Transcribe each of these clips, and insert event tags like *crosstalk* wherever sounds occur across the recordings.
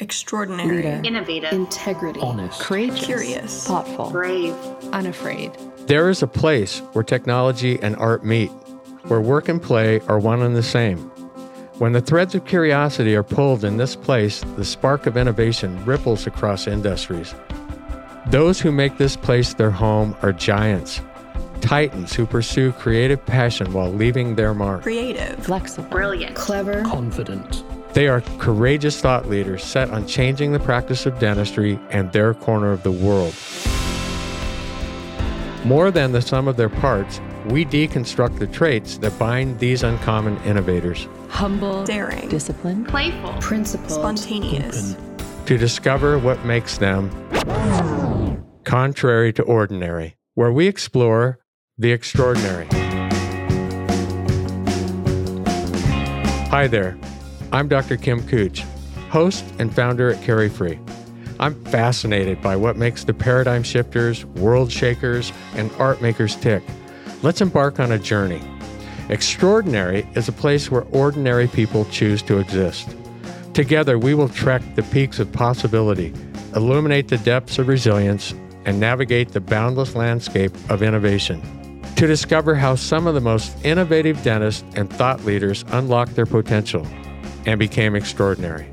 extraordinary, Leader. innovative, integrity, honest, courageous, curious, thoughtful, brave, unafraid. There is a place where technology and art meet, where work and play are one and the same. When the threads of curiosity are pulled in this place, the spark of innovation ripples across industries. Those who make this place their home are giants, titans who pursue creative passion while leaving their mark. creative, Flexible, brilliant, clever, confident, They are courageous thought leaders set on changing the practice of dentistry and their corner of the world. More than the sum of their parts, we deconstruct the traits that bind these uncommon innovators. Humble, daring, disciplined, playful, principled, spontaneous, open, to discover what makes them contrary to ordinary, where we explore the extraordinary. Hi there, I'm Dr. Kim Kutsch, host and founder at CariFree. I'm fascinated by what makes the paradigm shifters, world shakers, and art makers tick. Let's embark on a journey. Extraordinary is a place where ordinary people choose to exist. Together, we will trek the peaks of possibility, illuminate the depths of resilience, and navigate the boundless landscape of innovation. To discover how some of the most innovative dentists and thought leaders unlock their potential and became extraordinary.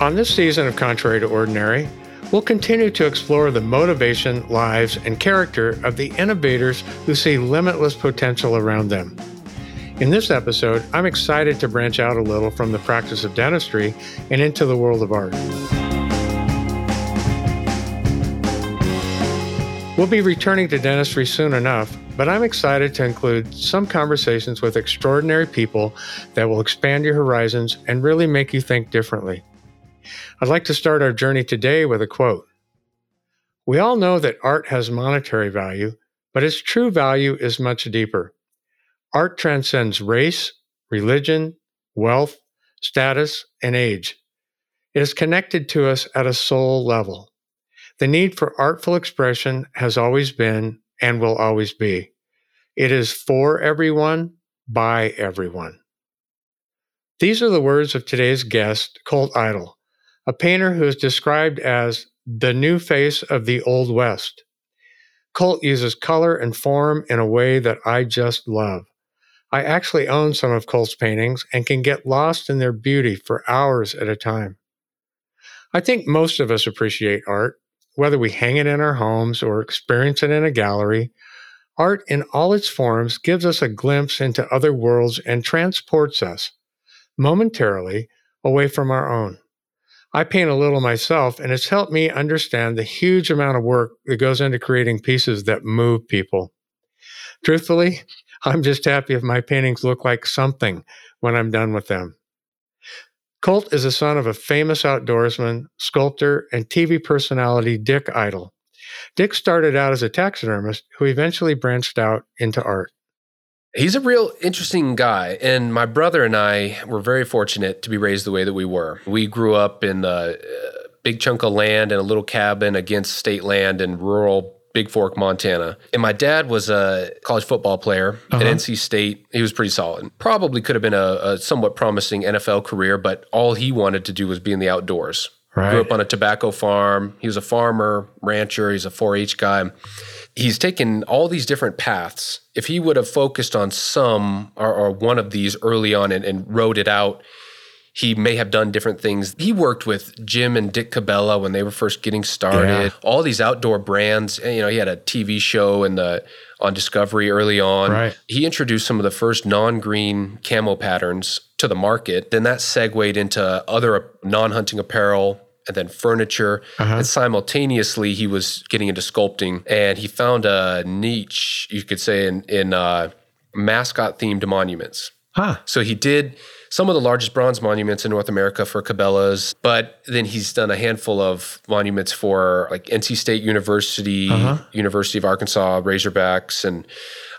On this season of Contrary to Ordinary, we'll continue to explore the motivation, lives, and character of the innovators who see limitless potential around them. In this episode, I'm excited to branch out a little from the practice of dentistry and into the world of art. We'll be returning to dentistry soon enough, but I'm excited to include some conversations with extraordinary people that will expand your horizons and really make you think differently. I'd like to start our journey today with a quote. We all know that art has monetary value, but its true value is much deeper. Art transcends race, religion, wealth, status, and age. It is connected to us at a soul level. The need for artful expression has always been and will always be. It is for everyone, by everyone. These are the words of today's guest, Colt Idol, a painter who is described as the new face of the Old West. Colt uses color and form in a way that I just love. I actually own some of Colt's paintings and can get lost in their beauty for hours at a time. I think most of us appreciate art, whether we hang it in our homes or experience it in a gallery. Art in all its forms gives us a glimpse into other worlds and transports us, momentarily, away from our own. I paint a little myself, and it's helped me understand the huge amount of work that goes into creating pieces that move people. Truthfully, *laughs* I'm just happy if my paintings look like something when I'm done with them. Colt is the son of a famous outdoorsman, sculptor, and TV personality Dick Idol. Dick started out as a taxidermist who eventually branched out into art. He's a real interesting guy. And my brother and I were very fortunate to be raised the way that we were. We grew up in a big chunk of land and a little cabin against state land in rural Bigfork, Montana. And my dad was a college football player Uh-huh. at NC State. He was pretty solid. Probably could have been a, a somewhat promising NFL career, but all he wanted to do was be in the outdoors. Right. Grew up on a tobacco farm. He was a farmer, rancher. He's a 4 H guy. He's taken all these different paths. If he would have focused on some or, or one of these early on and, and wrote it out, he may have done different things. He worked with Jim and Dick Cabela when they were first getting started. Yeah. All these outdoor brands. You know, he had a TV show in the on Discovery early on. Right. He introduced some of the first non-green camo patterns to the market. Then that segued into other non-hunting apparel and then furniture. Uh-huh. And simultaneously, he was getting into sculpting, and he found a niche, you could say, in in uh, mascot-themed monuments. Huh. So he did some of the largest bronze monuments in North America for Cabela's, but then he's done a handful of monuments for like NC State University, Uh-huh. University of Arkansas, Razorbacks, and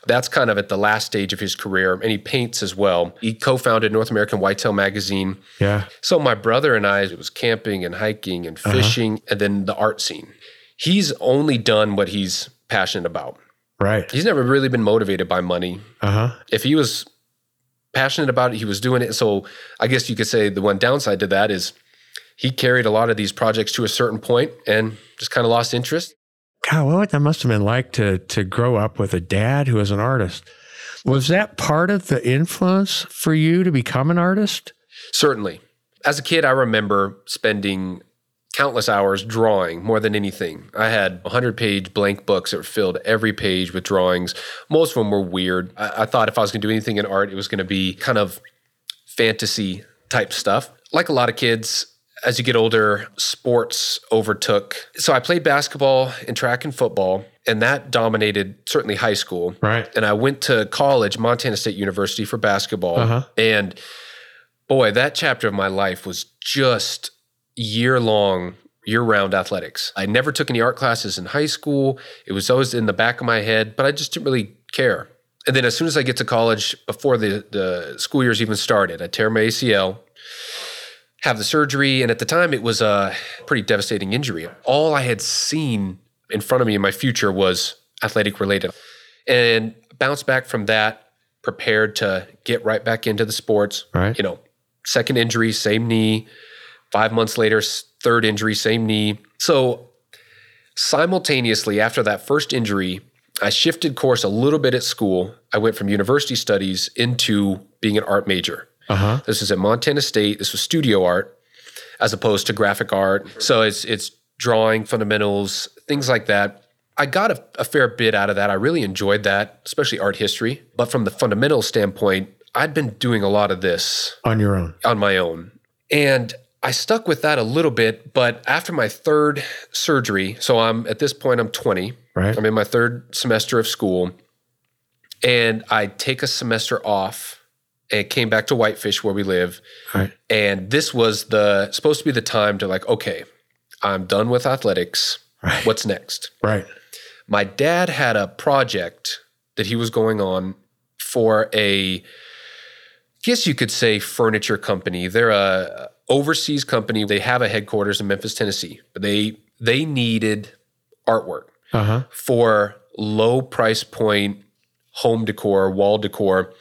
that's kind of at the last stage of his career. And he paints as well. He co-founded North American Whitetail Magazine. Yeah. So my brother and I, it was camping and hiking and fishing, and then the art scene. He's only done what he's passionate about. Right. He's never really been motivated by money Uh huh. if he was passionate about it, he was doing it. So I guess you could say the one downside to that is he carried a lot of these projects to a certain point and just kind of lost interest. God, what that must have been like to to grow up with a dad who was an artist. Was that part of the influence for you to become an artist? Certainly. As a kid, I remember spending countless hours drawing more than anything. I had 100 page blank books that were filled every page with drawings. Most of them were weird. I, I thought if I was going to do anything in art, it was going to be kind of fantasy type stuff. Like a lot of kids, as you get older, sports overtook. So I played basketball and track and football, and that dominated certainly high school. Right. And I went to college, Montana State University, for basketball. Uh-huh. And boy, that chapter of my life was just year long, year round athletics. I never took any art classes in high school. It was always in the back of my head, but I just didn't really care. And then as soon as I get to college, before the, the school years even started, I tear my ACL have the surgery. And at the time, it was a pretty devastating injury. All I had seen in front of me in my future was athletic related. And bounced back from that, prepared to get right back into the sports. Right. You know, second injury, same knee. Five months later, third injury, same knee. So simultaneously, after that first injury, I shifted course a little bit at school. I went from university studies into being an art major. Uh-huh. This is at Montana State. This was studio art as opposed to graphic art. So it's it's drawing fundamentals, things like that. I got a, a, fair bit out of that. I really enjoyed that, especially art history. But from the fundamental standpoint, I'd been doing a lot of this on your own, on my own, and I stuck with that a little bit. But after my third surgery, so I'm at this point I'm 20. Right. I'm in my third semester of school, and I take a semester off and came back to Whitefish where we live. Right. And this was the supposed to be the time to like, okay, I'm done with athletics. Right. What's next? Right. My dad had a project that he was going on for a I guess you could say furniture company. They're a overseas company. They have a headquarters in Memphis, Tennessee. But they they needed artwork uh-huh. for low price point home decor, wall decor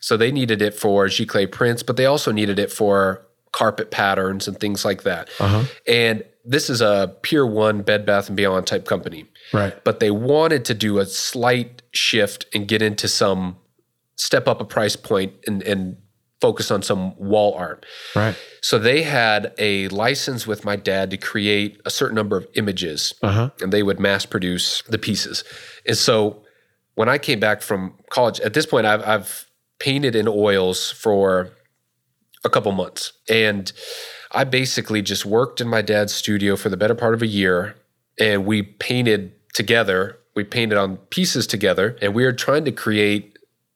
so they needed it for giclée prints, but they also needed it for carpet patterns and things like that. Uh-huh. And this is a Pier One Bed Bath and Beyond type company, right? But they wanted to do a slight shift and get into some step up a price point and, and focus on some wall art. Right. So they had a license with my dad to create a certain number of images, uh-huh. and they would mass produce the pieces. And so when I came back from college, at this point, I've, I've painted in oils for a couple months. And I basically just worked in my dad's studio for the better part of a year and we painted together. We painted on pieces together and we were trying to create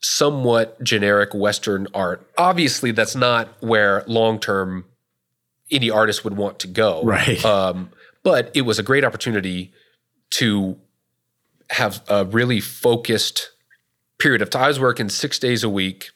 somewhat generic Western art. Obviously, that's not where long term any artist would want to go. Right. Um, but it was a great opportunity to have a really focused period of time. I was working six days a week,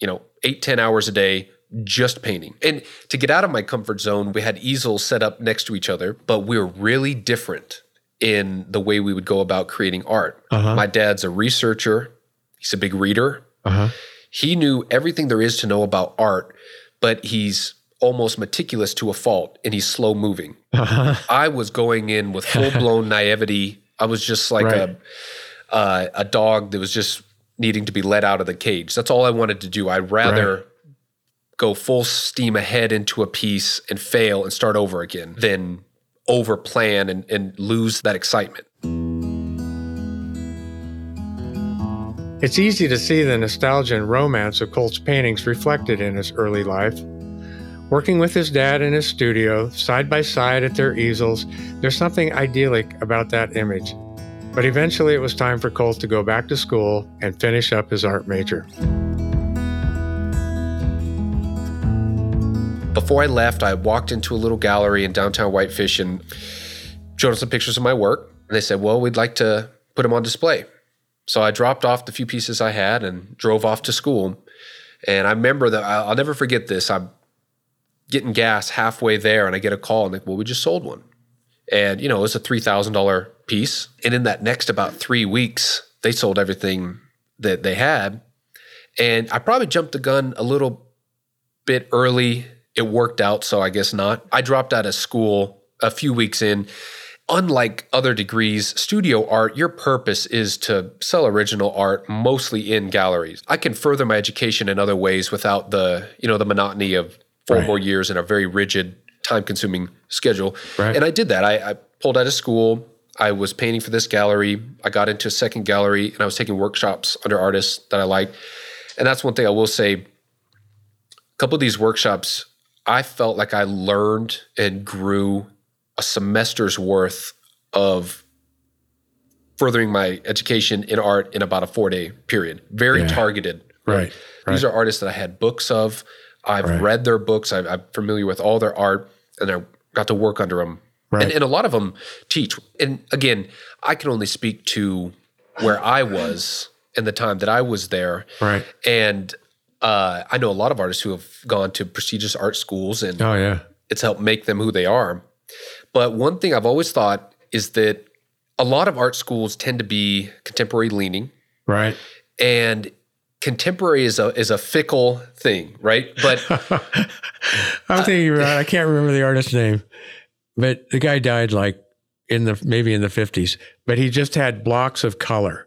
you know, eight ten hours a day, just painting. And to get out of my comfort zone, we had easels set up next to each other, but we are really different in the way we would go about creating art. Uh-huh. My dad's a researcher, he's a big reader. Uh-huh. He knew everything there is to know about art, but he's almost meticulous to a fault and he's slow moving. Uh-huh. *laughs* I was going in with full blown *laughs* naivety. I was just like right. a uh, a dog that was just needing to be let out of the cage. That's all I wanted to do. I'd rather right. go full steam ahead into a piece and fail and start over again than over plan and, and lose that excitement. It's easy to see the nostalgia and romance of Colt's paintings reflected in his early life. Working with his dad in his studio, side by side at their easels, there's something idyllic about that image. But eventually it was time for Colt to go back to school and finish up his art major. Before I left, I walked into a little gallery in downtown Whitefish and showed them some pictures of my work. And they said, Well, we'd like to put them on display. So I dropped off the few pieces I had and drove off to school. And I remember that I'll never forget this. I'm getting gas halfway there and I get a call and like, well, we just sold one. And, you know, it was a $3,000 piece. And in that next about three weeks, they sold everything that they had. And I probably jumped the gun a little bit early it worked out, so I guess not. I dropped out of school a few weeks in. Unlike other degrees, studio art, your purpose is to sell original art mostly in galleries. I can further my education in other ways without the, you know, the monotony of four Right. more years in a very rigid, time-consuming schedule. Right. And I did that. I, I pulled out of school. I was painting for this gallery. I got into a second gallery and I was taking workshops under artists that I liked. And that's one thing I will say. A couple of these workshops, I felt like I learned and grew a semester's worth of furthering my education in art in about a four day period. Very Yeah. targeted. Right. These are artists that I had books of. I've Right. read their books. I, I'm familiar with all their art, and I got to work under them. Right. And, and a lot of them teach. And again, I can only speak to where I was in the time that I was there. Right. And uh, I know a lot of artists who have gone to prestigious art schools, and Oh yeah. it's helped make them who they are. But one thing I've always thought is that a lot of art schools tend to be contemporary leaning Right. and contemporary is a is a fickle thing, right? But *laughs* I'm thinking about. I can't remember the artist's name, but the guy died like in the maybe in the 50s. But he just had blocks of color,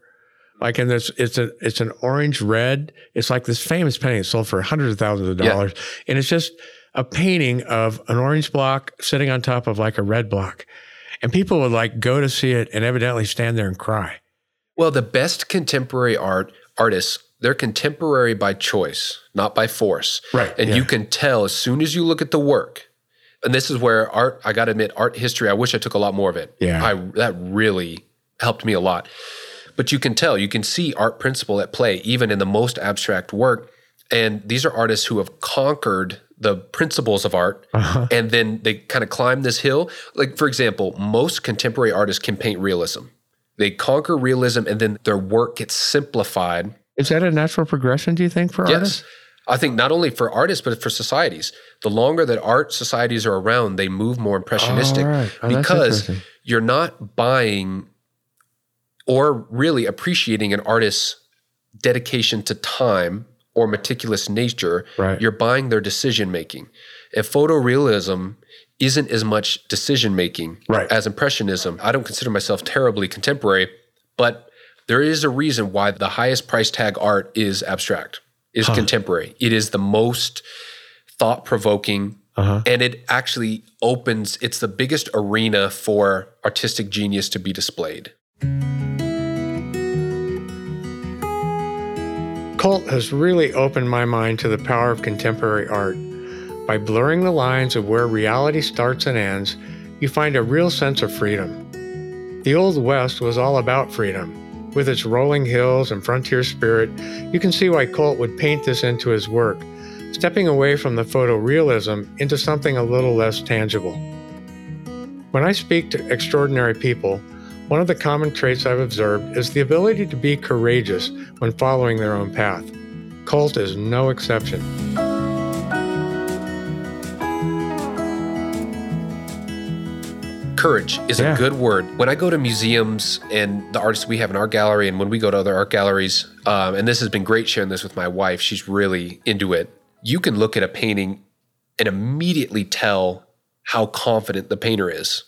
like in this. It's a it's an orange red. It's like this famous painting. Sold for hundreds of thousands of Yeah. dollars, and it's just a painting of an orange block sitting on top of like a red block, and people would like go to see it and evidently stand there and cry. well, the best contemporary art artists, they're contemporary by choice, not by force. Right, And yeah. you can tell as soon as you look at the work. And this is where art, I got to admit, art history, I wish I took a lot more of it. Yeah. I that really helped me a lot. But you can tell, you can see art principle at play even in the most abstract work. And these are artists who have conquered the principles of art Uh-huh. and then they kind of climb this hill. Like, for example, most contemporary artists can paint realism. They conquer realism and then their work gets simplified. Is that a natural progression? Do you think for artists? Yes. I think not only for artists, but for societies. The longer that art societies are around, they move more impressionistic Oh, right. Oh, because you're not buying or really appreciating an artist's dedication to time or meticulous nature. Right. You're buying their decision making. If photorealism isn't as much decision making Right. as impressionism, I don't consider myself terribly contemporary, but there is a reason why the highest price tag art is abstract, is contemporary. It is the most thought provoking. Uh-huh. And it actually opens, it's the biggest arena for artistic genius to be displayed. Colt has really opened my mind to the power of contemporary art. By blurring the lines of where reality starts and ends, you find a real sense of freedom. The Old West was all about freedom. With its rolling hills and frontier spirit, you can see why Colt would paint this into his work, stepping away from the photorealism into something a little less tangible. When I speak to extraordinary people, one of the common traits I've observed is the ability to be courageous when following their own path. Colt is no exception. Courage is Yeah. a good word. When I go to museums and the artists we have in our gallery, and when we go to other art galleries, um, and this has been great sharing this with my wife, she's really into it. You can look at a painting and immediately tell how confident the painter is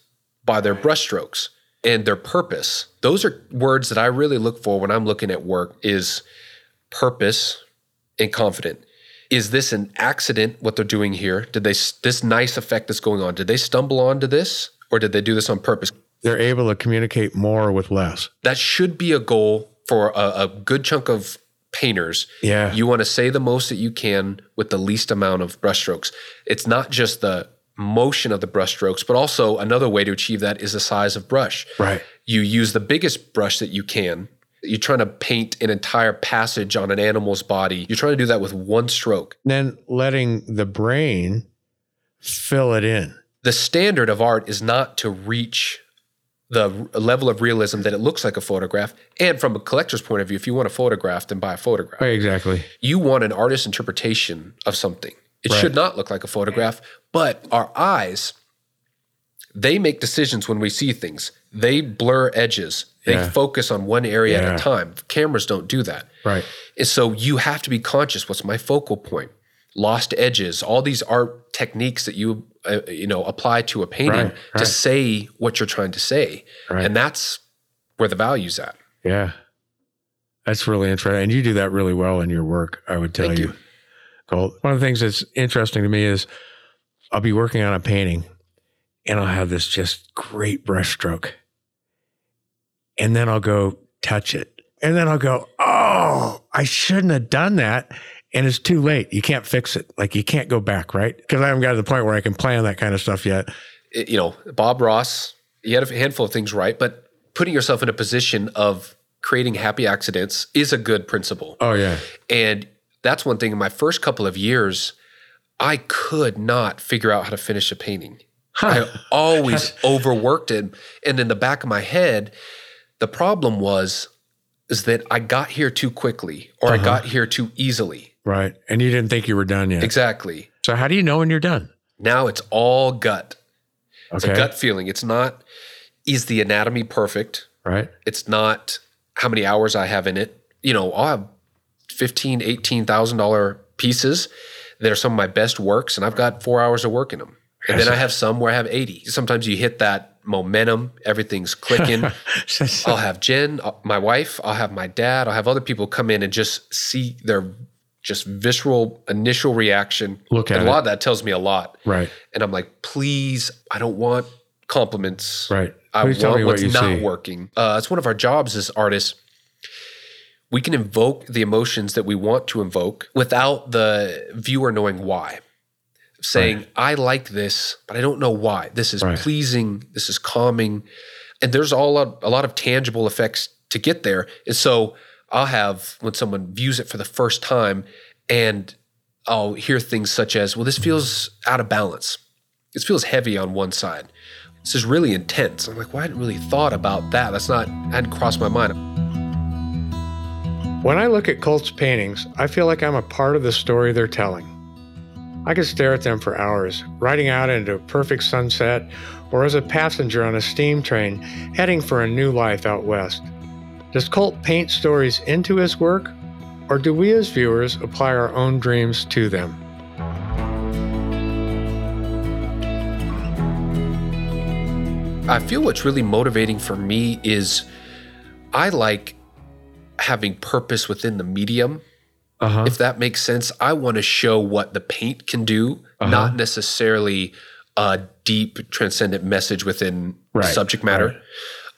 by their brushstrokes and their purpose. Those are words that I really look for when I'm looking at work is purpose and confident. Is this an accident what they're doing here? Did they this nice effect that's going on? Did they stumble onto this or did they do this on purpose? They're able to communicate more with less. That should be a goal for a, a good chunk of painters. Yeah. You want to say the most that you can with the least amount of brushstrokes. It's not just the motion of the brushstrokes, but also another way to achieve that is the size of brush. Right. You use the biggest brush that you can. You're trying to paint an entire passage on an animal's body. You're trying to do that with one stroke. Then letting the brain fill it in. The standard of art is not to reach the level of realism that it looks like a photograph. And from a collector's point of view, if you want a photograph, then buy a photograph. Right, exactly. You want an artist's interpretation of something. It Right. should not look like a photograph, but our eyes, they make decisions when we see things. They blur edges. They Yeah. focus on one area at a time. Cameras don't do that. Right. And so you have to be conscious what's my focal point? lost edges, all these art techniques that you uh, you know apply to a painting Right, to right. say what you're trying to say, Right. and that's where the value's at. Yeah. That's really interesting. And you do that really well in your work, I would tell Thank you. you. One of the things that's interesting to me is I'll be working on a painting and I'll have this just great brush stroke. And then I'll go touch it. And then I'll go, oh, I shouldn't have done that. And it's too late. You can't fix it. Like you can't go back, right? Because I haven't got to the point where I can plan that kind of stuff yet. It- you know, Bob Ross, he had a handful of things right, but putting yourself in a position of creating happy accidents is a good principle. Oh, yeah. And that's one thing in my first couple of years, I could not figure out how to finish a painting. I always *laughs* overworked it. And in the back of my head, the problem was is that I got here too quickly or I Uh-huh. got here too easily. Right. And you didn't think you were done yet. Exactly. So, how do you know when you're done? Now it's all gut. It's Okay. a gut feeling. It's not is the anatomy perfect? Right. It's not how many hours I have in it. You know, I'll have fifteen, eighteen thousand dollar pieces that are some of my best works, and I've got four hours of work in them. And then I have some where I have eighty. Sometimes you hit that momentum, everything's clicking. *laughs* I'll have Jen, uh, my wife, I'll have my dad, I'll have other people come in and just see their just visceral initial reaction. Look at and a lot it. of that tells me a lot. right. And I'm like, please, I don't want compliments. Right. I Please want what what's not see. working. Uh, it's one of our jobs as artists. We can invoke the emotions that we want to invoke without the viewer knowing why. Saying, I like this, but I don't know why. This is Right. pleasing. This is calming. And there's all a, a lot of tangible effects to get there. And so I'll have, when someone views it for the first time, and I'll hear things such as, well, this feels out of balance. This feels heavy on one side. This is really intense. I'm like, well, I hadn't really thought about that. That's not, hadn't crossed my mind. When I look at Colt's paintings, I feel like I'm a part of the story they're telling. I could stare at them for hours, riding out into a perfect sunset, or as a passenger on a steam train heading for a new life out west. Does Colt paint stories into his work, or do we as viewers apply our own dreams to them? I feel what's really motivating for me is I like having purpose within the medium. Uh huh. If that makes sense, I want to show what the paint can do, Uh-huh. not necessarily a deep, transcendent message within the Right, subject matter. right.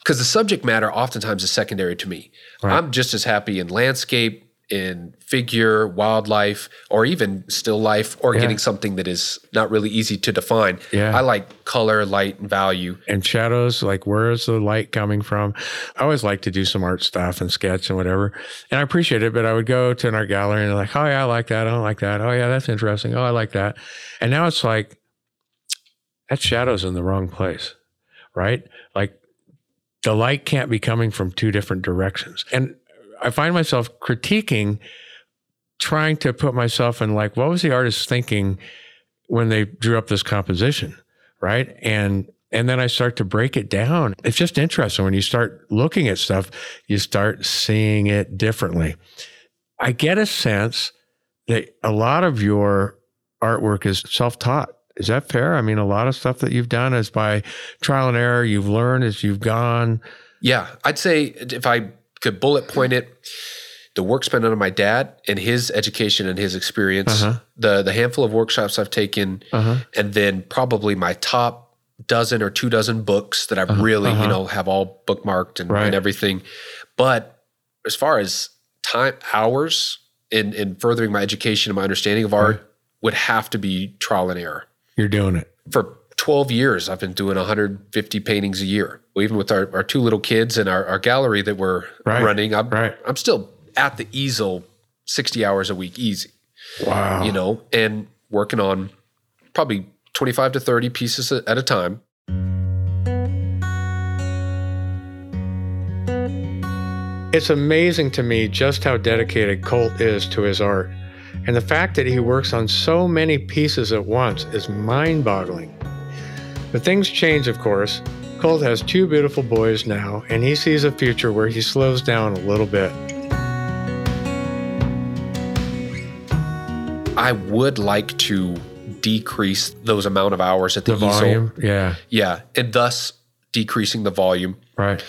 Because the subject matter oftentimes is secondary to me. Right. I'm just as happy in landscape, in figure, wildlife, or even still life, or Yeah. getting something that is not really easy to define. Yeah. I like color, light, and value. and shadows like where is the light coming from i always like to do some art stuff and sketch and whatever and i appreciate it but i would go to an art gallery and like oh yeah i like that i don't like that oh yeah that's interesting oh i like that and now it's like that shadow's in the wrong place right like the light can't be coming from two different directions and i find myself critiquing trying to put myself in like what was the artist thinking when they drew up this composition right? And and then i start to break it down. It's just interesting. When you start looking at stuff you start seeing it differently. I get a sense that a lot of your artwork is self-taught. Is that fair? I mean a lot of stuff that you've done is by trial and error. You've learned as you've gone. Yeah, I'd say if I could bullet point it, the work spent under my dad and his education and his experience, Uh-huh. the the handful of workshops I've taken, uh-huh and then probably my top dozen or two dozen books that I've really, uh-huh. you know, have all bookmarked and, Right. and everything. But as far as time hours in in furthering my education and my understanding of art would have to be trial and error. you're doing it For 12 years, I've been doing 150 paintings a year. Even with our, our two little kids and our, our gallery that we're Right. running, I'm, Right. I'm still at the easel 60 hours a week, easy wow you know, and working on probably 25 to 30 pieces at a time. It's amazing to me just how dedicated Colt is to his art. And the fact that he works on so many pieces at once is mind boggling. But things change, of course. Colt has two beautiful boys now, and he sees a future where he slows down a little bit. I would like to decrease those amount of hours at the, The easel. volume. Yeah. Yeah, and thus decreasing the volume. Right.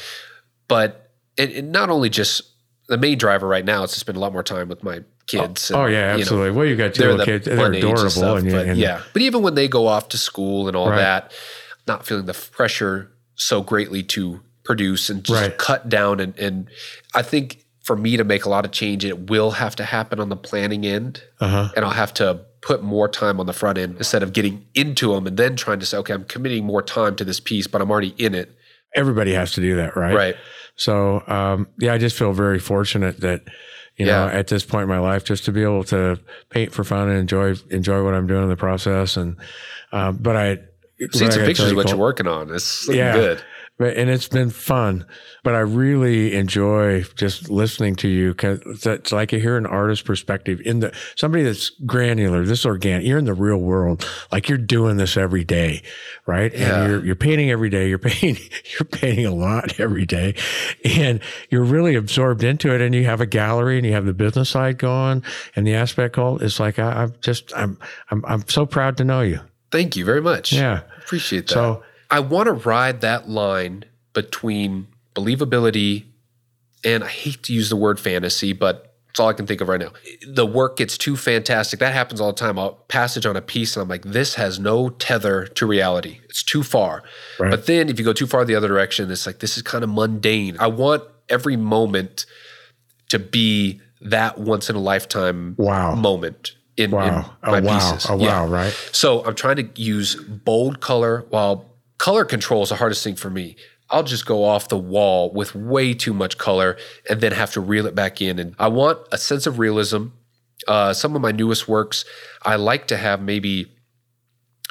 But it, it not only just the main driver right now is to spend a lot more time with my kids. Oh and, yeah, you know, absolutely. well, you got 2 they're little the kids. They're age and adorable, stuff, and, but and yeah. But even when they go off to school and all Right. that, not feeling the pressure so greatly to produce and just Right. cut down and and I think for me to make a lot of change, it will have to happen on the planning end, Uh-huh. and I'll have to put more time on the front end instead of getting into them and then trying to say, okay, I'm committing more time to this piece, but I'm already in it. Everybody has to do that, right? Right. So, um, yeah, I just feel very fortunate that, you know, at this point in my life, just to be able to paint for fun and enjoy enjoy what I'm doing in the process. And, um, but I Seen I some pictures of what Cole, you're working on. It's looking Yeah. good. But- and it's been fun. But I really enjoy just listening to you because it's like I hear an artist's perspective in the somebody that's granular, this organic. You're in the real world, like you're doing this every day, right? Yeah. And you're you're painting every day. You're *laughs* painting you're painting a lot every day, and you're really absorbed into it. And you have a gallery, and you have the business side going, and the aspect called. It's like I, I'm just I'm I'm I'm so proud to know you. Thank you very much. Yeah. Appreciate that. So I want to ride that line between believability and I hate to use the word fantasy, but it's all I can think of right now. The work gets too fantastic. That happens all the time. I'll passage on a piece and I'm like, this has no tether to reality. It's too far. Right. But then if you go too far the other direction, it's like, this is kind of mundane. I want every moment to be that once in a lifetime Wow. moment in, wow, in oh wow, pieces. oh Yeah. wow, right? So I'm trying to use bold color while color control is the hardest thing for me. I'll just go off the wall with way too much color and then have to reel it back in. And I want a sense of realism. Uh, some of my newest works, I like to have maybe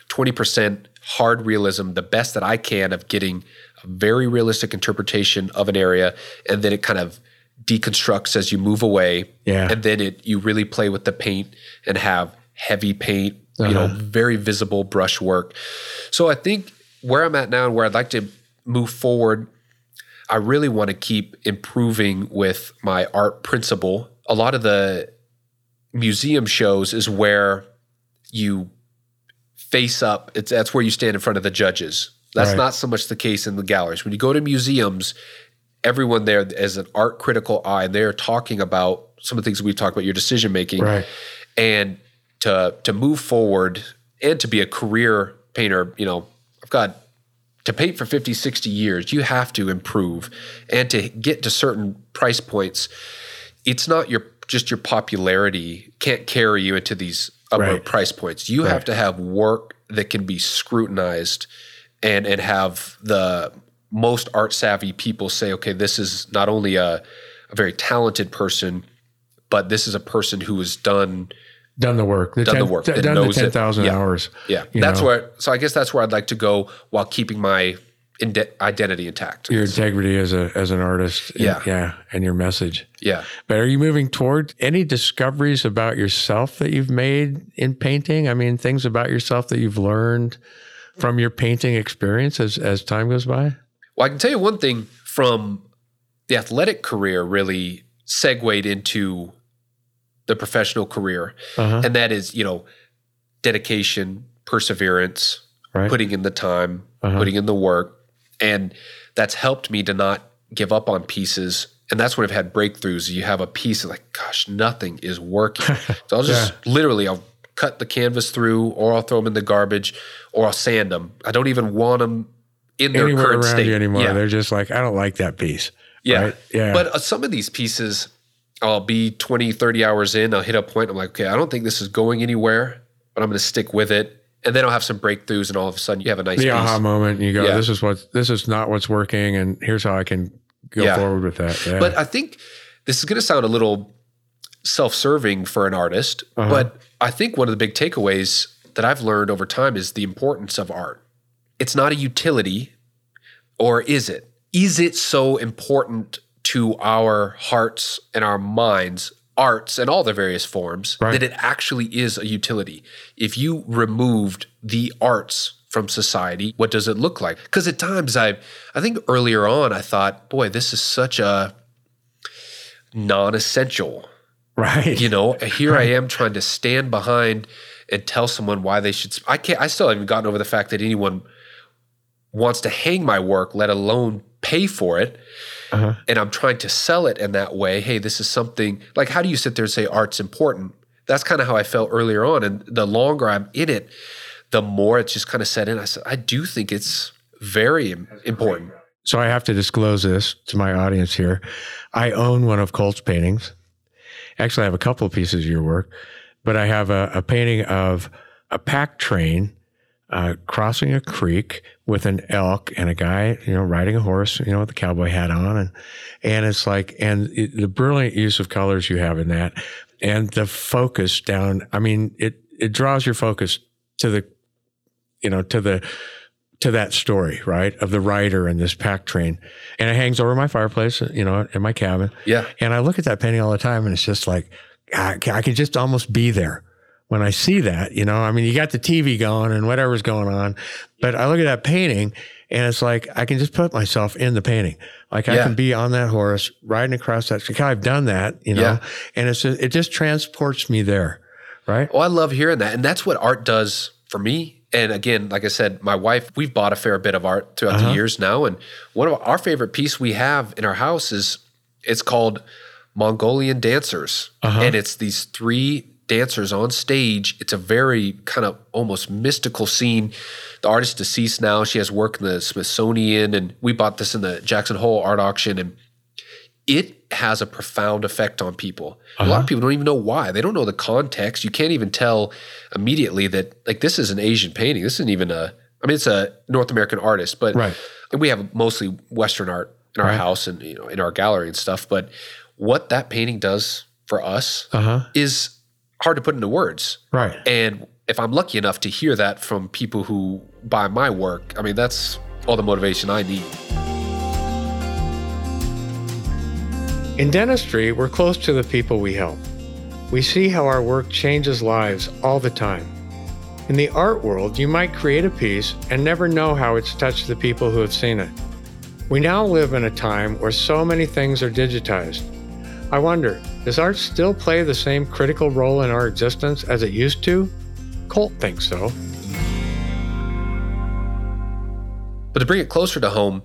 20% hard realism, the best that I can of getting a very realistic interpretation of an area. And then it kind of deconstructs as you move away. Yeah. And then it you really play with the paint and have heavy paint, you know, Uh-huh. very visible brushwork. So I think where I'm at now and where I'd like to move forward, I really want to keep improving with my art principle. A lot of the museum shows is where you face up. It's that's where you stand in front of the judges. That's Right. not so much the case in the galleries. When you go to museums, everyone there is an art critical eye. and They're talking about some of the things we've talked about, your decision making, Right. and to to move forward and to be a career painter. You know, I've got to paint for 50, 60 years. You have to improve, and to get to certain price points, it's not your just your popularity can't carry you into these upper Right. price points. You have to have work that can be scrutinized and and have the most art savvy people say, okay, this is not only a, a very talented person, but this is a person who has done Done the work. The Done the work. d- Done the ten thousand Yeah. hours. yeah. That's know. where so I guess that's where I'd like to go while keeping my inde- identity intact. Your integrity as a as an artist. and- Yeah. yeah, and your message. Yeah. But are you moving toward any discoveries about yourself that you've made in painting? I mean, things about yourself that you've learned from your painting experience as as time goes by. Well, I can tell you one thing from the athletic career really segued into the professional career, Uh-huh. and that is, you know, dedication, perseverance, Right. putting in the time, Uh-huh. putting in the work, and that's helped me to not give up on pieces. And that's when I've had breakthroughs. You have a piece of like, gosh, nothing is working. *laughs* so I'll just literally, I'll cut the canvas through, or I'll throw them in the garbage, or I'll sand them. I don't even want them in their Anywhere current around state you anymore. Yeah. They're just like, I don't like that piece. Yeah. Right? Yeah. But uh, some of these pieces, I'll be 20, 30 hours in, I'll hit a point, I'm like, okay, I don't think this is going anywhere, but I'm going to stick with it. And then I'll have some breakthroughs, and all of a sudden you have a nice the piece. aha moment, and you go, Yeah. "This is what this is not what's working," and here's how I can go Yeah. forward with that. Yeah. But I think this is going to sound a little self serving for an artist, Uh-huh. but I think one of the big takeaways that I've learned over time is the importance of art. It's not a utility, or is it? Is it so important to our hearts and our minds, arts and all the various forms, Right. that it actually is a utility? If you removed the arts from society, what does it look like? Because at times I I think earlier on I thought, boy, this is such a non-essential Right. You know, *laughs* here right. I am trying to stand behind and tell someone why they should. I can't. I still haven't gotten over the fact that anyone wants to hang my work, let alone pay for it. Uh-huh. And I'm trying to sell it in that way. Hey, this is something like. How do you sit there and say art's important? That's kind of how I felt earlier on. And the longer I'm in it, the more it's just kind of set in. I said, I do think it's very important. So I have to disclose this to my audience here. I own one of Colt's paintings. Actually, I have a couple of pieces of your work, but I have a, a painting of a pack train uh, crossing a creek with an elk and a guy, you know, riding a horse, you know, with a cowboy hat on, and and it's like, and it, the brilliant use of colors you have in that, and the focus down. I mean, it it draws your focus to the, you know, to the to that story, right? Of the rider and this pack train. And it hangs over my fireplace, you know, in my cabin. Yeah. And I look at that painting all the time and it's just like, I, I can just almost be there when I see that, you know, I mean, you got the TV going and whatever's going on, but I look at that painting and it's like, I can just put myself in the painting. Like yeah. I can be on that horse riding across that street. I've done that, you know, yeah. and it's, just, it just transports me there. Right. Oh, I love hearing that. And that's what art does for me and again, like I said, my wife, we've bought a fair bit of art throughout uh-huh. the years now. And one of our favorite piece we have in our house is it's called Mongolian Dancers. Uh-huh. And it's these three dancers on stage. It's a very kind of almost mystical scene. The artist deceased now. She has work in the Smithsonian, and we bought this in the Jackson Hole art auction. And it has a profound effect on people. Uh-huh. A lot of uh-huh. people don't even know why. They don't know the context. You can't even tell immediately that like this is an Asian painting. This isn't even a I mean it's a North American artist, but right. we have mostly Western art in our right. house and you know in our gallery and stuff. But what that painting does for us uh-huh. is hard to put into words. Right. And if I'm lucky enough to hear that from people who buy my work, I mean that's all the motivation I need. In dentistry, we're close to the people we help. We see how our work changes lives all the time. In the art world, you might create a piece and never know how it's touched the people who have seen it. We now live in a time where so many things are digitized. I wonder, does art still play the same critical role in our existence as it used to? Colt thinks so. But to bring it closer to home,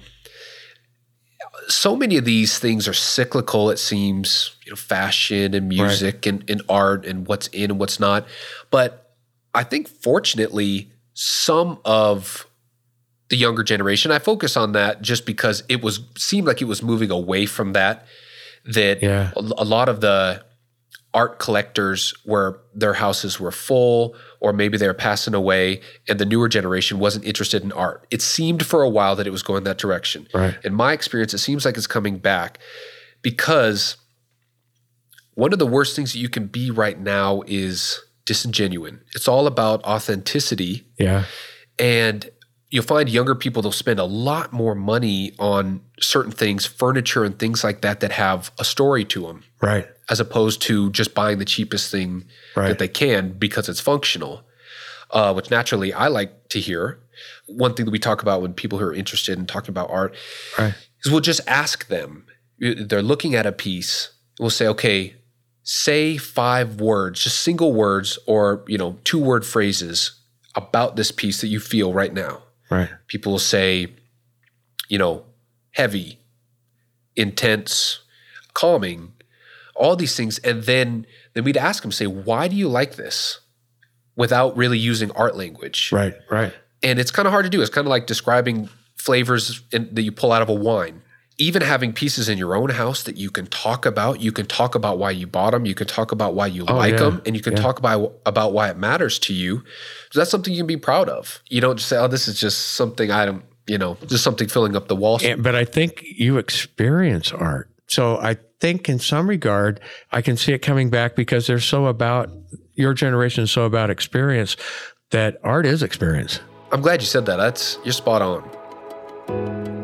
so many of these things are cyclical, it seems, you know, fashion and music right. and, and art and what's in and what's not. But I think fortunately, some of the younger generation, I focus on that just because it was seemed like it was moving away from that. That yeah. a, lot of the art collectors where their houses were full or maybe they were passing away and the newer generation wasn't interested in art. It seemed for a while that it was going that direction. Right. In my experience, it seems like it's coming back because one of the worst things that you can be right now is disingenuine. It's all about authenticity. Yeah. And you'll find younger people they'll spend a lot more money on certain things, furniture and things like that that have a story to them. Right as opposed to just buying the cheapest thing right. that they can because it's functional, uh, which naturally I like to hear. One thing that we talk about when people who are interested in talking about art right. is we'll just ask them. They're looking at a piece. We'll say, okay, say five words, just single words or you know two word phrases about this piece that you feel right now. Right. People will say, you know, heavy, intense, calming, all these things. And then then we'd ask them, say, why do you like this? Without really using art language. Right, right. And it's kind of hard to do. It's kind of like describing flavors in, that you pull out of a wine. Even having pieces in your own house that you can talk about, you can talk about why you bought them, you can talk about why you oh, like yeah. them, and you can yeah. talk about about why it matters to you. So that's something you can be proud of. You don't just say, "Oh, this is just something I don't," you know, just something filling up the wall. And, but I think you experience art, so I think in some regard, I can see it coming back because they're so about your generation is so about experience that art is experience. I'm glad you said that. That's you're spot on.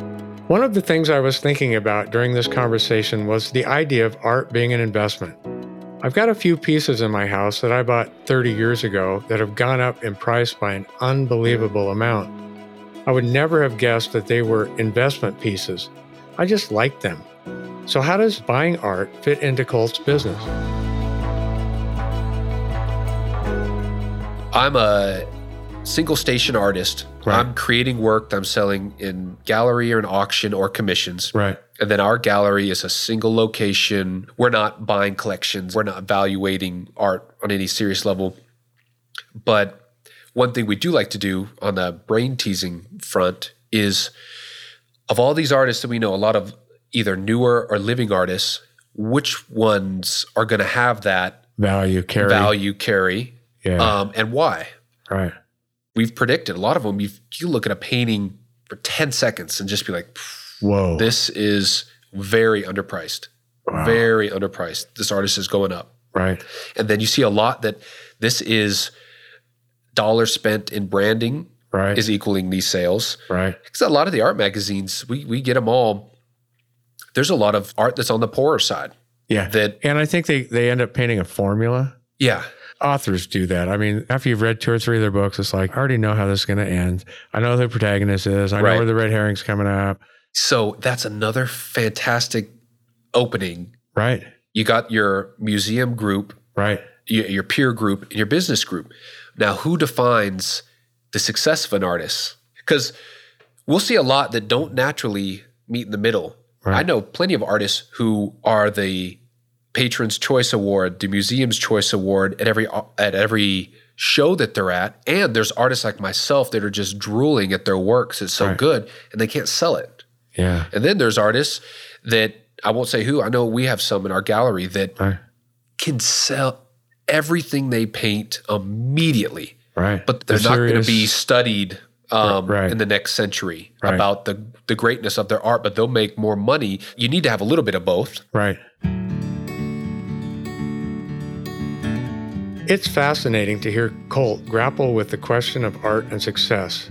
One of the things I was thinking about during this conversation was the idea of art being an investment. I've got a few pieces in my house that I bought 30 years ago that have gone up in price by an unbelievable amount. I would never have guessed that they were investment pieces. I just liked them. So, how does buying art fit into Colt's business? I'm a single station artist. Right. I'm creating work that I'm selling in gallery or an auction or commissions. Right. And then our gallery is a single location. We're not buying collections. We're not evaluating art on any serious level. But one thing we do like to do on the brain teasing front is of all these artists that we know, a lot of either newer or living artists, which ones are going to have that Value carry. value carry Yeah. um, and why? right. We've predicted a lot of them. You've, you look at a painting for 10 seconds and just be like, Whoa. this is very underpriced. Wow. Very underpriced. This artist is going up. right. And then you see a lot that this is dollars spent in branding Right. is equaling these sales. right. Because a lot of the art magazines, we we get them all. There's a lot of art that's on the poorer side. Yeah. That and I think they, they end up painting a formula. yeah, Authors do that. I mean, after you've read two or three of their books, it's like, I already know how this is going to end. I know who the protagonist is. I know where the red herring's coming up. so that's another fantastic opening. Right. You got your museum group, Right. your, your peer group, and your business group. Now, who defines the success of an artist? Because we'll see a lot that don't naturally meet in the middle. Right. I know plenty of artists who are the Patron's Choice Award, the Museum's Choice Award at every at every show that they're at, and there's artists like myself that are just drooling at their works. It's so Right. good, and they can't sell it. Yeah. And then there's artists that I won't say who. I know we have some in our gallery that Right. can sell everything they paint immediately, Right. but they're The not going to be studied um, Right. in the next century Right. about the the greatness of their art. But they'll make more money. You need to have a little bit of both. Right. It's fascinating to hear Colt grapple with the question of art and success.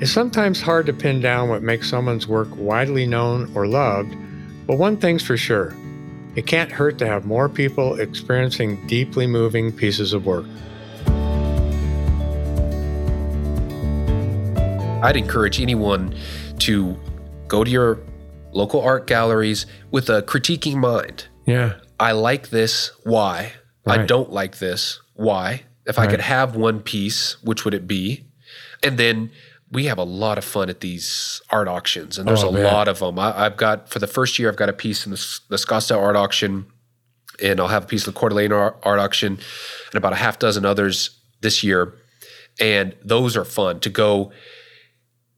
It's sometimes hard to pin down what makes someone's work widely known or loved, but one thing's for sure it can't hurt to have more people experiencing deeply moving pieces of work. I'd encourage anyone to go to your local art galleries with a critiquing mind. Yeah. I like this. Why? I don't like this. Why? If I could have one piece, which would it be? And then we have a lot of fun at these art auctions, and there's Oh, a man. lot of them. I, I've got for the first year, I've got a piece in the, the Scottsdale art auction, and I'll have a piece of the Coeur d'Alene art, art auction, and about a half dozen others this year. And those are fun to go.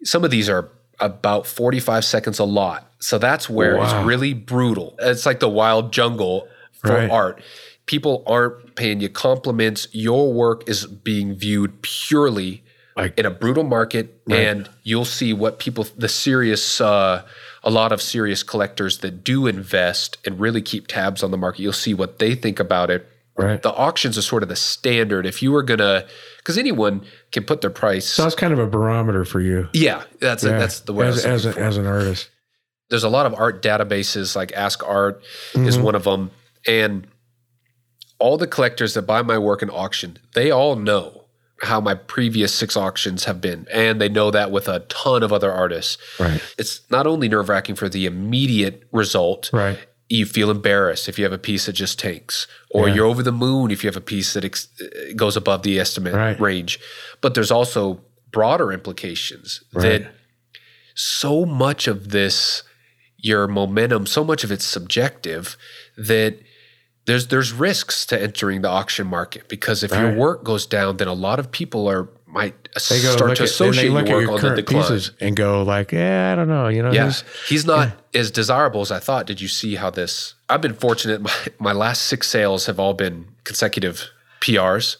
Some of these are about 45 seconds a lot. So that's where Wow. it's really brutal. It's like the wild jungle for Right. art. People aren't paying you compliments. Your work is being viewed purely in a brutal market, Right. and you'll see what people, the serious, uh, a lot of serious collectors that do invest and really keep tabs on the market. You'll see what they think about it. Right. The auctions are sort of the standard. If you were gonna, because anyone can put their price. So it's kind of a barometer for you. yeah, that's Yeah. that's the way. As, as, a, as an artist. there's a lot of art databases like Ask Art is Mhm. one of them, and all the collectors that buy my work in auction, they all know how my previous six auctions have been, and they know that with a ton of other artists. Right. It's not only nerve wracking for the immediate result. Right. You feel embarrassed if you have a piece that just tanks, or Yeah. you're over the moon if you have a piece that ex- uh, goes above the estimate Right. range. But there's also broader implications Right. that so much of this your momentum so much of it's subjective that there's there's risks to entering the auction market because if your work goes down then a lot of people are might They go start to at, associate look your at work your on the decline. pieces and go like, yeah, I don't know. You know, yeah. he's not as desirable as i thought. Did you see how this i've been fortunate. My, my last six sales have all been consecutive prs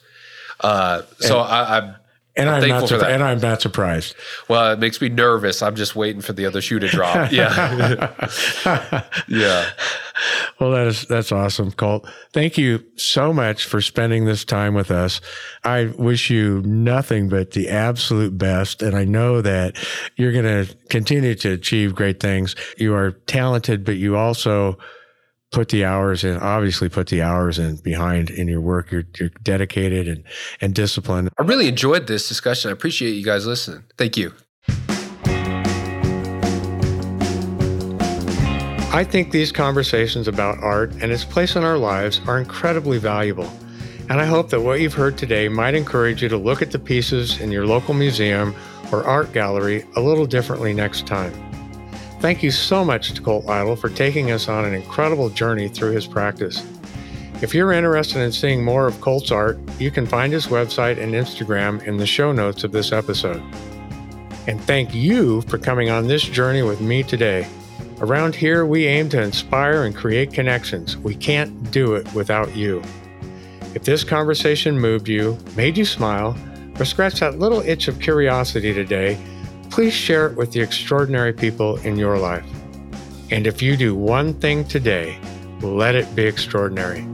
uh, so I, I'm and I'm, thankful not that. and I'm not surprised. well, it makes me nervous. I'm just waiting for the other shoe to drop. *laughs* Yeah, *laughs* yeah. well, that is that's awesome, Colt. Thank you so much for spending this time with us. I wish you nothing but the absolute best, and I know that you're going to continue to achieve great things. You are talented, but you also put the hours in. Obviously, put the hours in behind in your work. You're you're dedicated and and disciplined. I really enjoyed this discussion. I appreciate you guys listening. Thank you. I think these conversations about art and its place in our lives are incredibly valuable. And I hope that what you've heard today might encourage you to look at the pieces in your local museum or art gallery a little differently next time. Thank you so much to Colt Idol for taking us on an incredible journey through his practice. If you're interested in seeing more of Colt's art, you can find his website and Instagram in the show notes of this episode. And thank you for coming on this journey with me today. Around here, we aim to inspire and create connections. We can't do it without you. If this conversation moved you, made you smile, or scratched that little itch of curiosity today, please share it with the extraordinary people in your life. And if you do one thing today, let it be extraordinary.